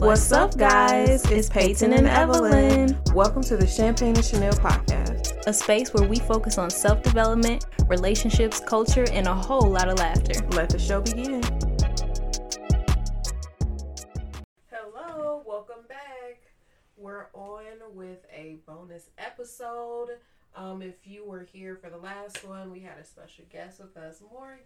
What's up, guys? It's Paiton and Evelyn. Welcome to the Champagne and Chanel podcast, a space where we focus on self development, relationships, culture, and a whole lot of laughter. Let the show begin. Hello, welcome back. We're on with a bonus episode. Um, if you were here for the last one, we had a special guest with us, Morgan.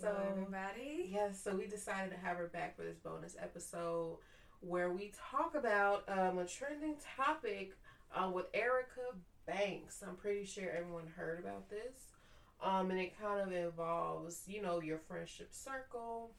Hello, so, everybody. Yes, so we decided to have her back for this bonus episode where we talk about um, a trending topic uh, with Erica Banks. I'm pretty sure everyone heard about this. Um, and it kind of involves, you know, your friendship circle.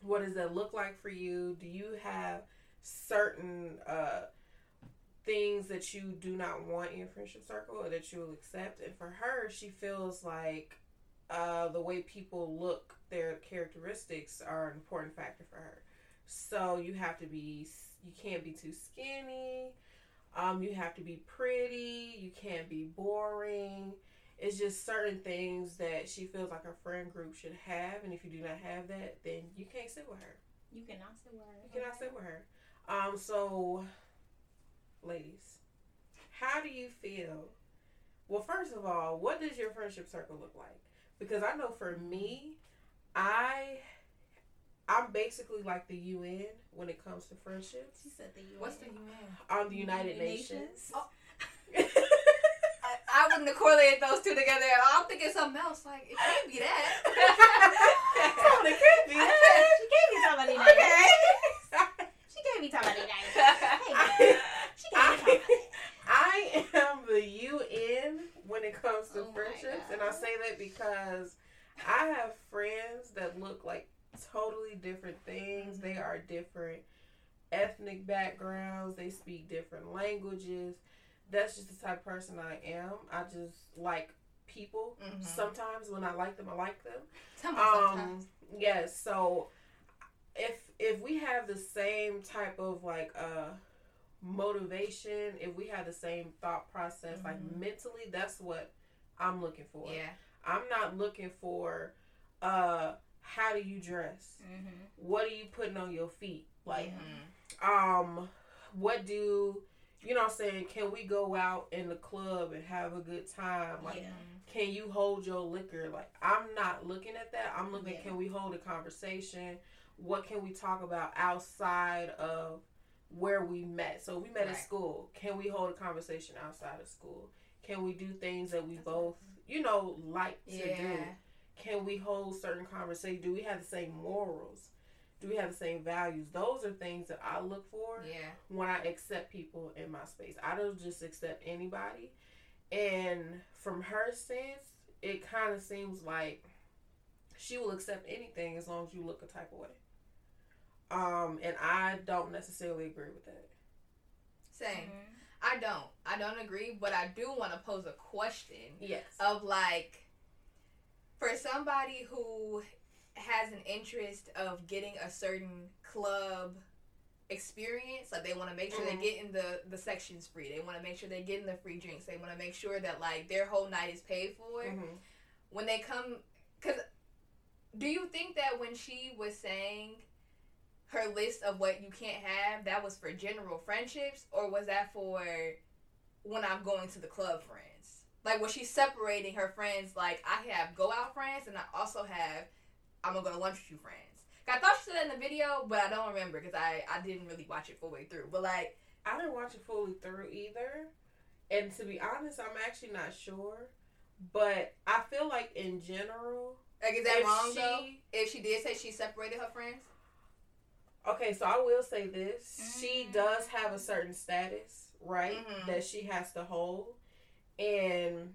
What does that look like for you? Do you have certain uh, things that you do not want in your friendship circle or that you will accept? And for her, she feels like uh, the way people look, their characteristics are an important factor for her. So you have to be, you can't be too skinny. Um, you have to be pretty. You can't be boring. It's just certain things that she feels like her friend group should have, and if you do not have that, then you can't sit with her. You cannot sit with her. You cannot sit with her. Um, so, ladies, how do you feel? Well, first of all, what does your friendship circle look like? Because I know for me, I I'm basically like the UN when it comes to friendships. She said the UN. What's the UN? I'm um, the United, United Nations. Nations. Oh. I, I, wouldn't have correlated those two together. I'm thinking something else. Like it can't be that. it could be that. she gave me be talking about the United. Okay. she gave me be talking about the United. Hey, she can't be talking. I am the UN when it comes to oh friendships, and I say that because I have friends that look like totally different things. They are different ethnic backgrounds. They speak different languages. That's just the type of person I am. I just like people. Mm-hmm. Sometimes when I like them, I like them. Sometimes. Um, yes. So if if we have the same type of like uh motivation, if we have the same thought process, mm-hmm. like mentally, that's what I'm looking for. Yeah. I'm not looking for uh how do you dress? Mm-hmm. What are you putting on your feet? Like, mm-hmm. um, what do you know? I'm saying, can we go out in the club and have a good time? Like, yeah. can you hold your liquor? Like, I'm not looking at that. I'm looking. Yeah. Can we hold a conversation? What can we talk about outside of where we met? So we met right. at school. Can we hold a conversation outside of school? Can we do things that we That's both, you know, like to yeah. do? Can we hold certain conversations? Do we have the same morals? Do we have the same values? Those are things that I look for yeah. when I accept people in my space. I don't just accept anybody. And from her sense, it kind of seems like she will accept anything as long as you look a type of way. Um, and I don't necessarily agree with that. Same. Mm-hmm. I don't. I don't agree, but I do want to pose a question. Yes. Of like for somebody who has an interest of getting a certain club experience like they want to make sure mm-hmm. they're getting the the sections free they want to make sure they're getting the free drinks they want to make sure that like their whole night is paid for mm-hmm. when they come because do you think that when she was saying her list of what you can't have that was for general friendships or was that for when i'm going to the club friends like when she's separating her friends? Like I have go out friends, and I also have I'm gonna go to lunch with you friends. I thought she said that in the video, but I don't remember because I I didn't really watch it full way through. But like I didn't watch it fully through either, and to be honest, I'm actually not sure. But I feel like in general, like is that wrong she, though? If she did say she separated her friends. Okay, so I will say this: mm-hmm. she does have a certain status, right, mm-hmm. that she has to hold and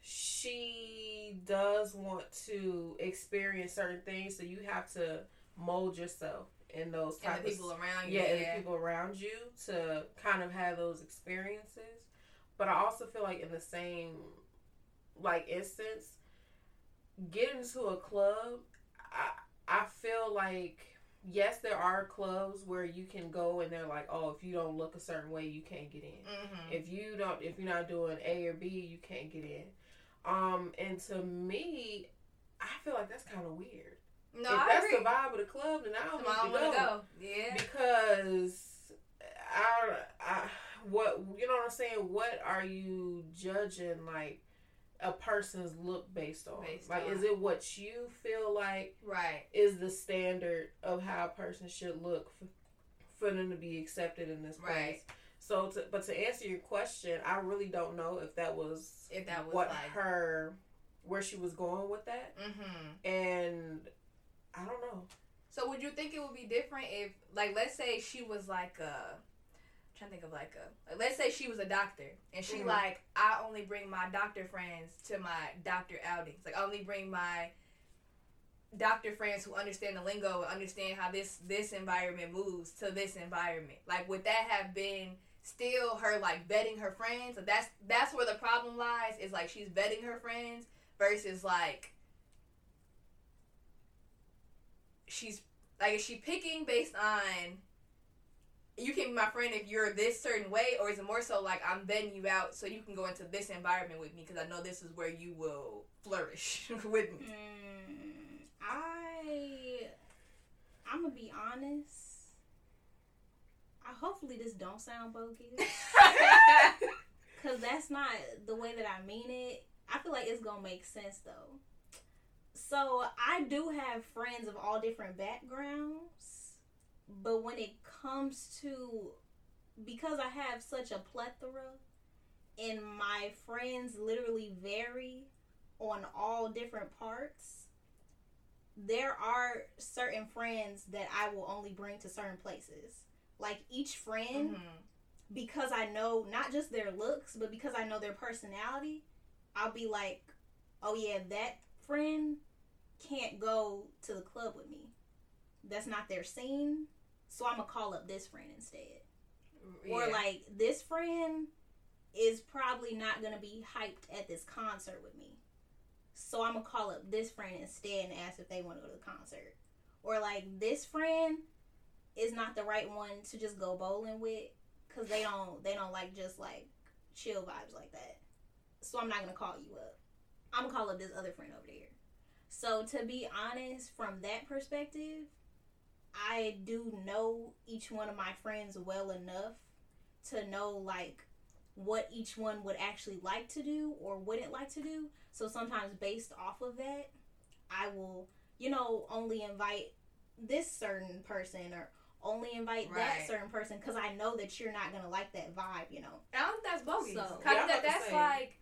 she does want to experience certain things, so you have to mold yourself in those type and the people of, around you. Yeah, and the people around you to kind of have those experiences. But I also feel like in the same like instance, getting to a club, I I feel like yes, there are clubs where you can go and they're like, oh, if you don't look a certain way, you can't get in. Mm-hmm. If you don't, if you're not doing A or B, you can't get in. Um, and to me, I feel like that's kind of weird. No, if I that's agree. the vibe of the club, then I don't, I don't want to go. Yeah, because I, I, what you know what I'm saying. What are you judging like? A person's look based on? Based like, on. is it what you feel like Right. is the standard of how a person should look for, for them to be accepted in this place? Right. So, to, but to answer your question, I really don't know if that was If that was what like. her where she was going with that, Mm-hmm. and I don't know. So would you think it would be different if, like, let's say she was like a, trying to think of like a, like, let's say she was a doctor and she Mhm. like, I only bring my doctor friends to my doctor outings. Like, I only bring my doctor friends who understand the lingo and understand how this this environment moves to this environment. Like, would that have been still her like vetting her friends? Like, that's that's where the problem lies. Is like she's vetting her friends versus like she's like is she picking based on you can be my friend if you're this certain way or is it more so like i'm vetting you out so you can go into this environment with me because i know this is where you will flourish with me Mm, I I'm gonna be honest. I hopefully this don't sound bogus, cause that's not the way that I mean it. I feel like it's gonna make sense though. So I do have friends of all different backgrounds, but when it comes to because I have such a plethora and my friends literally vary on all different parts, there are certain friends that I will only bring to certain places. Like each friend, Mhm. because I know not just their looks, but because I know their personality, I'll be like, oh yeah, that friend can't go to the club with me. That's not their scene. So I'm gonna call up this friend instead. Or like this friend is probably not gonna be hyped at this concert with me. So I'm gonna call up this friend instead and ask if they want to go to the concert. Or like this friend is not the right one to just go bowling with because they don't they don't like just like chill vibes like that. So I'm not gonna call you up. I'm gonna call up this other friend over there. So to be honest, from that perspective, I do know each one of my friends well enough to know like what each one would actually like to do or wouldn't like to do. So sometimes based off of that, I will, you know, only invite this certain person or only invite that certain person because I know that you're not gonna like that vibe, you know. I don't think that's bogus. So- Yeah, that, that's like,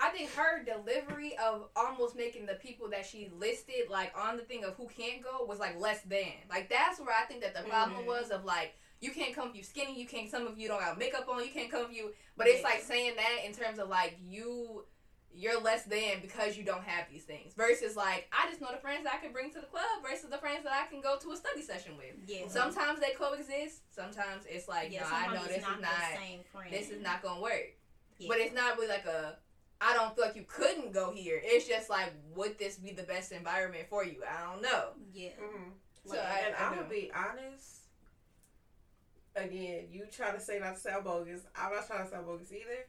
I think her delivery of almost making the people that she listed like on the thing of who can't go was like less than. Like that's where I think that the problem Mhm. was of like you can't come if you skinny, you can't some of you don't have makeup on, you can't come if you. But it's like saying that in terms of like you. You're less than because you don't have these things. Versus like I just know the friends that I can bring to the club versus the friends that I can go to a study session with. Yeah. Sometimes they coexist. Sometimes it's like yeah, no, I know this not is not the same friend. this is not gonna work. Yeah. But it's not really like a I don't feel like you couldn't go here. It's just like would this be the best environment for you? I don't know. yeah. Mm-hmm. So I, and I I'm gonna be honest. Again, you try to say not to sound bogus. I'm not trying to sound bogus either.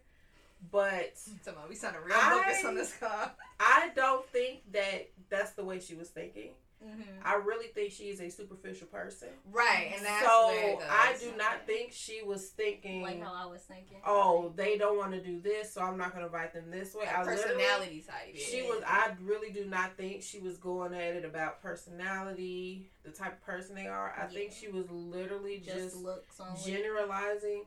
But Somehow we sounding real I- bogus on this call. I don't think that that's the way she was thinking. Mm-hmm. I really think she's a superficial person. Right, and that's so where it goes. I do not think she was thinking, Like how I was thinking. oh, they don't want to do this, so I'm not going to invite them this way. Like I literally- personality type. Yeah. She was. I really do not think she was going at it about personality, the type of person they are. I think she was literally just, just, looks only. generalizing,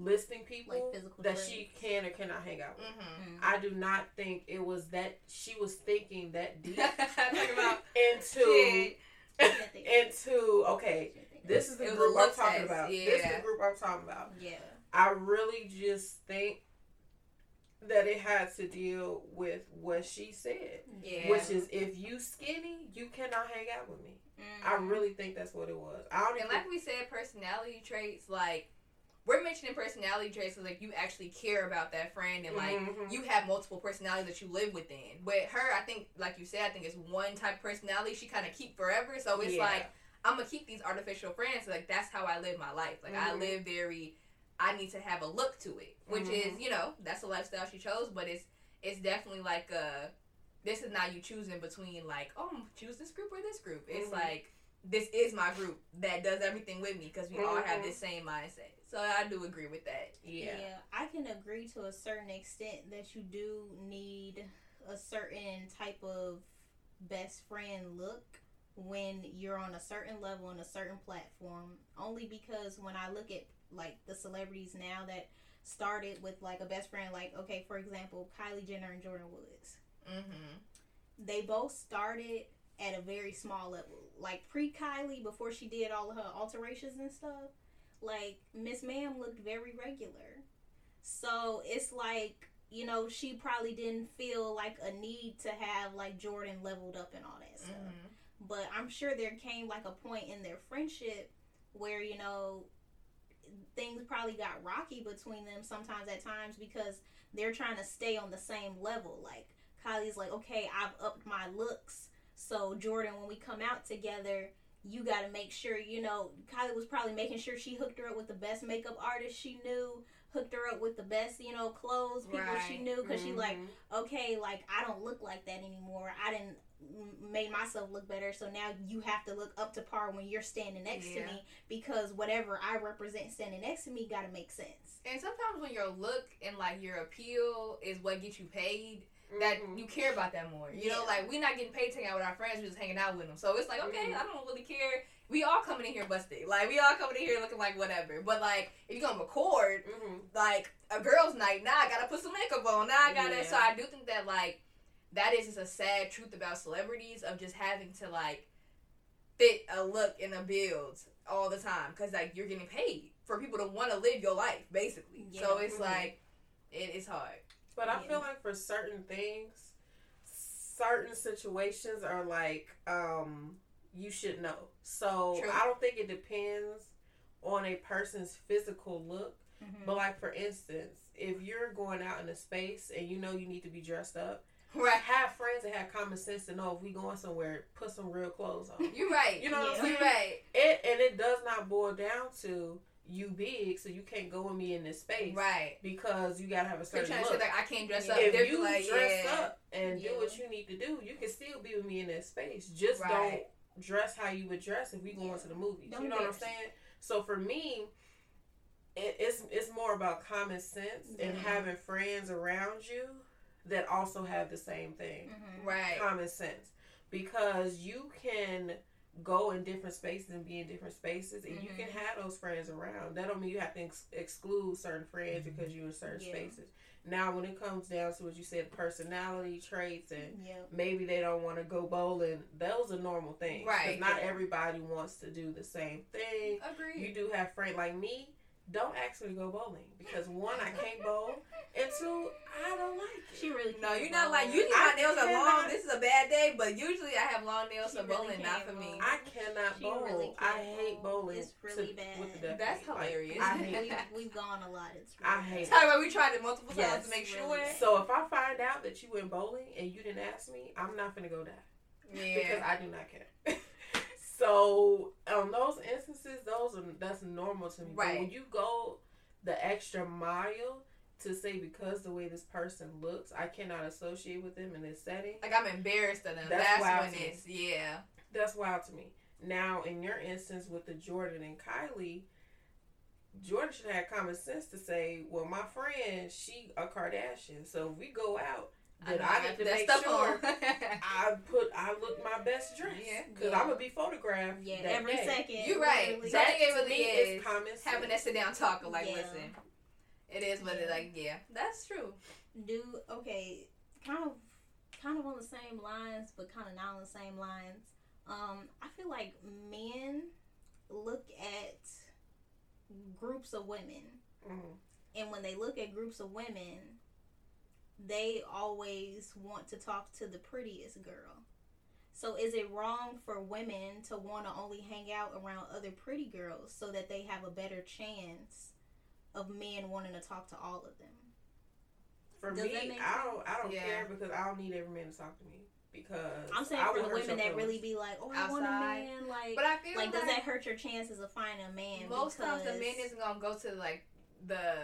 listing people Like physical that she can or cannot hang out with. Mm-hmm. Mhm. I do not think it was that she was thinking that deep about into shit. I think- into okay. This is the It group I'm talking test, about. This is the group I'm talking about. Yeah. I really just think that it had to deal with what she said. Yeah. Which is if you skinny, you cannot hang out with me. I Mhm. really think that's what it was. I don't And even like we said, personality traits, like we're mentioning personality traits because like you actually care about that friend and like Mhm. you have multiple personalities that you live within. With her, I think, like you said, I think it's one type of personality she kind of keep forever. So it's Yeah. like I'm gonna keep these artificial friends. Like that's how I live my life. Like I Mhm. live very. I need to have a look to it, which is Mhm. you know that's the lifestyle she chose. But it's it's definitely like a. This is not you choosing between like oh choose this group or this group. It's Mhm. like this is my group that does everything with me because we all have Mhm. this same mindset. So I do agree with that. Yeah. Yeah, I can agree to a certain extent that you do need a certain type of best friend look when you're on a certain level on a certain platform. Only because when I look at like the celebrities now that started with like a best friend, like okay, for example, Kylie Jenner and Jordyn Woods. Mm-hmm. They both started at a very small level. Like pre Kylie, before she did all of her alterations and stuff, like Miss Ma'am looked very regular. So it's like, you know, she probably didn't feel like a need to have like Jordyn leveled up and all that stuff. Mm-hmm. But I'm sure there came like a point in their friendship where, you know, things probably got rocky between them sometimes at times because they're trying to stay on the same level. Like Kylie's like, okay, I've upped my looks. So Jordyn, when we come out together, you got to make sure, you know, Kylie was probably making sure she hooked her up with the best makeup artist she knew, hooked her up with the best, you know, clothes people she knew because she like, Mhm. okay, like I don't look like that anymore. I didn't made myself look better, so now you have to look up to par when you're standing next Yeah. to me because whatever I represent standing next to me got to make sense. And sometimes when your look and like your appeal is what gets you paid, that Mhm. you care about that more. You know, like we're not getting paid to hang out with our friends, we're just hanging out with them. So it's like, okay, Mhm. I don't really care. We all coming in here busted. Like we all coming in here looking like whatever. But like if you're gonna record Mhm. like a girls' night, now I gotta put some makeup on. Now I gotta Yeah. so I do think that like that is just a sad truth about celebrities of just having to like fit a look and a build all the time because like you're getting paid for people to want to live your life basically. So Yeah. it's Mhm. like it is hard. But I Yeah. feel like for certain things, certain situations are like um you should know. So True. I don't think it depends on a person's physical look. Mm-hmm. But like for instance, if you're going out in a space and you know you need to be dressed up, Right. have friends that have common sense to know if we going somewhere, put some real clothes on. You're right. You know what I'm saying? You're right. It and it does not boil down to you big, so you can't go with me in this space Right. because you gotta have a certain trying to look. say like I can't dress up. if They're you like, dress yeah. up and Yeah. do what you need to do, you can still be with me in that space. Just Right. don't dress how you would dress if we going Yeah. to the movies. Don't you know what I'm saying? So for me, it, it's it's more about common sense and having friends around you that also have the same thing, Mm-hmm. Right. common sense, because you can go in different spaces and be in different spaces and you Mhm. can have those friends around that don't mean you have to ex- exclude certain friends because you're in certain Yeah. spaces now when it comes down to what you said personality traits and Yeah. maybe they don't want to go bowling those are normal things Right. not Yeah. everybody wants to do the same thing Agreed. you do have friends like me don't ask me to go bowling because one I can't bowl and two I don't like it She really No, can't you're not like usually I my nails are long. This is a bad day, but usually I have long nails, She so really bowling not can't for me. I cannot She bowl. really I can't hate bowling. It's really to- bad. With the duck That's Like, hilarious. I hate we've, we've gone a lot. It's I really hate it. Talk about we tried it multiple times Yes, to make sure. really. So if I find out that you went bowling and you didn't ask me, I'm not gonna go die because I do not care. so on those instances, those are that's normal to me. But Right. when you go the extra mile to say because the way this person looks, I cannot associate with them in this setting. Like I'm embarrassed of them. That's That's, wild when to me. yeah. That's wild to me. Now, in your instance with the Jordyn and Kylie, Jordyn should have common sense to say, "Well, my friend, she a Kardashian, so if we go out, then I, know need to that make stuff sure on. I put I look my best dress Yeah. because Yeah. I'm gonna be photographed. Yeah, that every day. second. You're right. literally. So That it to really is is common sense. having that sit down talk like, Yeah. listen, it is but it Yeah. like. Yeah, that's true. do okay kind of kind of on the same lines but kind of not on the same lines um i feel like men look at groups of women Mhm. and when they look at groups of women they always want to talk to the prettiest girl so is it wrong for women to want to only hang out around other pretty girls so that they have a better chance of men wanting to talk to all of them For Does me, I don't I don't Yeah. care because I don't need every man to talk to me because I'm saying I for the women that really be like, oh, I want a man. Like, But I feel like, like, does that hurt your chances of finding a man? most times the Because- man isn't gonna go to like the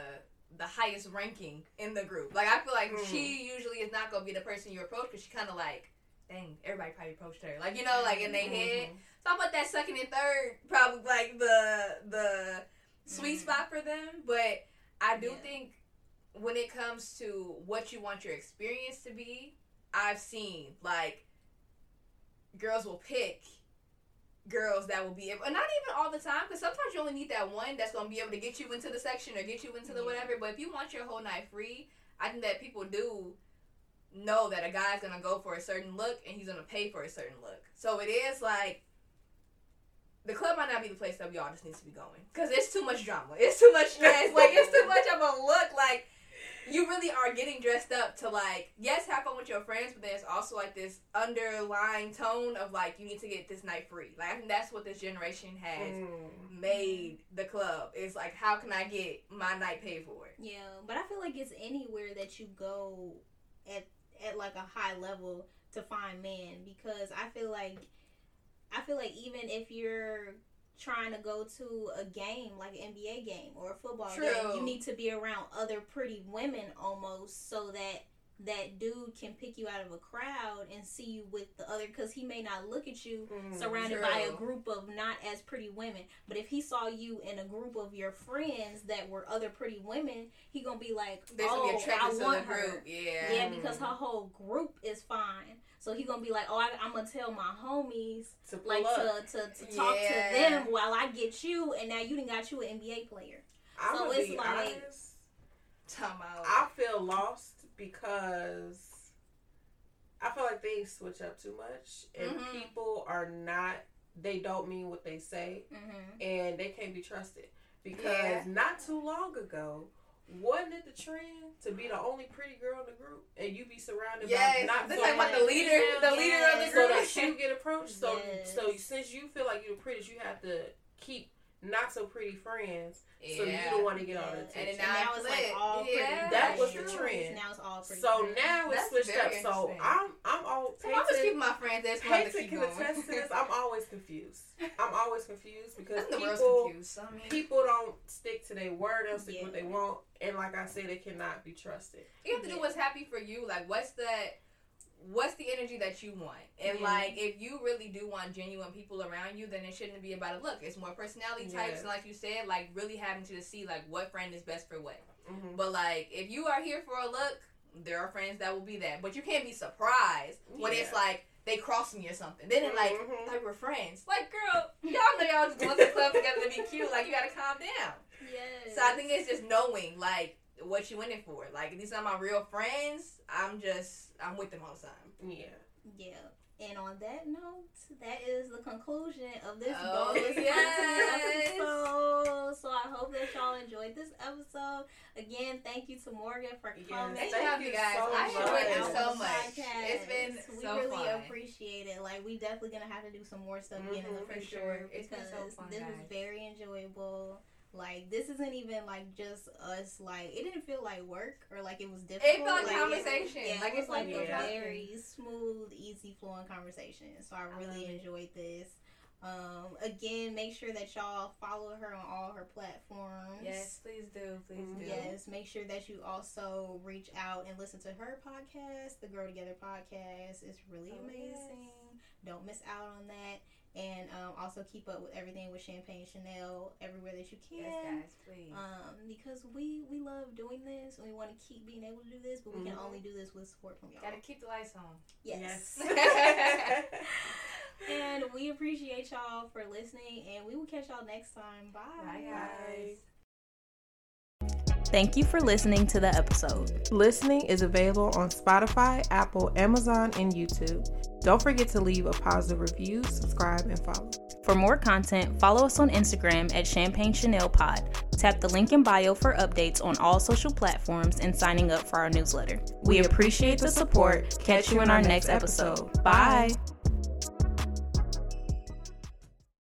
the highest ranking in the group. Like I feel like Mm. she usually is not gonna be the person you approach because she kind of like dang, everybody probably approached her. Like you know, like in their head. Mhm. So I put that second and third probably like the the sweet Mhm. spot for them. But I do Yeah. think when it comes to what you want your experience to be, I've seen like girls will pick girls that will be able, and not even all the time, because sometimes you only need that one that's gonna be able to get you into the section or get you into the whatever. But if you want your whole night free, I think that people do know that a guy's gonna go for a certain look and he's gonna pay for a certain look. So it is like the club might not be the place that we all just needs to be going because it's too much drama. It's too much stress. like it's too much of a look. Like you really are getting dressed up to like yes have fun with your friends, but there's also like this underlying tone of like you need to get this night free. Like I think that's what this generation has Mm. made the club. It's like how can I get my night paid for? Yeah, but I feel like it's anywhere that you go at at like a high level to find men because I feel like I feel like even if you're trying to go to a game like an NBA game or a football game, you need to be around other pretty women almost so that that dude can pick you out of a crowd and see you with the other because he may not look at you Mm. surrounded by a group of not as pretty women. But if he saw you in a group of your friends that were other pretty women, he gonna be like, There's "Oh, be I want the group. her." Yeah. Yeah, because her whole group is fine. So he gonna be like, "Oh, I, I'm gonna tell my homies To like up. to, to, to talk Yeah. to them while I get you, and now you didn't got you an NBA player." I'm so it's be like- honest. Time. I feel lost because I feel like they switch up too much, and Mhm. people are not. They don't mean what they say, Mm-hmm. and they can't be trusted. Because Yeah. not too long ago, wasn't it the trend to be the only pretty girl in the group, and you be surrounded Yes, by not this like many the leader, the leader of the Yes. so group. that you get approached. So Yes. so since you feel like you're the prettiest, you have to keep not so pretty friends. So you don't want to get all the attention. And And now now it's like flip. all pretty. Yeah. That was girls. the trend. Now it's all pretty. So girls. now it's That's switched up. So. I'm I'm all So I'm just keeping my friends. That's why to Paiton keep can going. attest to this. I'm always confused. I'm always confused because the people confused. I mean, people don't stick to their word. They don't stick to what they want. And like I said, they cannot be trusted. you have to do what's happy for you. Like, what's that? What's the energy that you want? And Yeah. like, if you really do want genuine people around you, then it shouldn't be about a look. It's more personality types, Yes. and like you said, like really having to see like what friend is best for what. Mm-hmm. But like, if you are here for a look, there are friends that will be that. But you can't be surprised when it's like they cross me or something. Then it like Mhm. like we're friends. Like, girl, y'all know y'all just going to the club together to be cute. Like, you gotta calm down. Yes. So I think it's just knowing like what you in it for. Like these are my real friends, I'm just I'm with them all the time. Yeah. Yeah. And on that note, that is the conclusion of this Oh, bonus yes. episode. So I hope that y'all enjoyed this episode. Again, thank you to Morgan for coming. Thanks Thank for having you guys. so I enjoyed it so much. podcast. It's been we so really fun. appreciate it. Like we definitely gonna have to do some more stuff again in the Mhm, for future sure. It's been because so fun, this was very enjoyable. Like this isn't even like just us. Like it didn't feel like work or like it was difficult. It felt like it- conversation. yeah, Like, it was it's like like a very smooth, easy flowing conversation. So I I really it. enjoyed this. Um, again, make sure that y'all follow her on all her platforms. Yes, please do, please Mhm. do. Yes, make sure that you also reach out and listen to her podcast, the Grow Together podcast. It's really Oh, amazing. Don't miss out on that. And um, also keep up with everything with Champagne Chanel everywhere that you can. Yes, guys, please. Um, because we we love doing this and we want to keep being able to do this, but we can Mhm. only do this with support from y'all. Gotta keep the lights on. yes. Yes. and we appreciate y'all for listening, and we will catch y'all next time. Bye. Bye, guys. Thank you for listening to the episode. Listening is available on Spotify, Apple, Amazon, and YouTube. Don't forget to leave a positive review, subscribe, and follow. For more content, follow us on Instagram at Champagne Chanel Pod. Tap the link in bio for updates on all social platforms and signing up for our newsletter. We appreciate the support. Catch you in our next episode. Bye.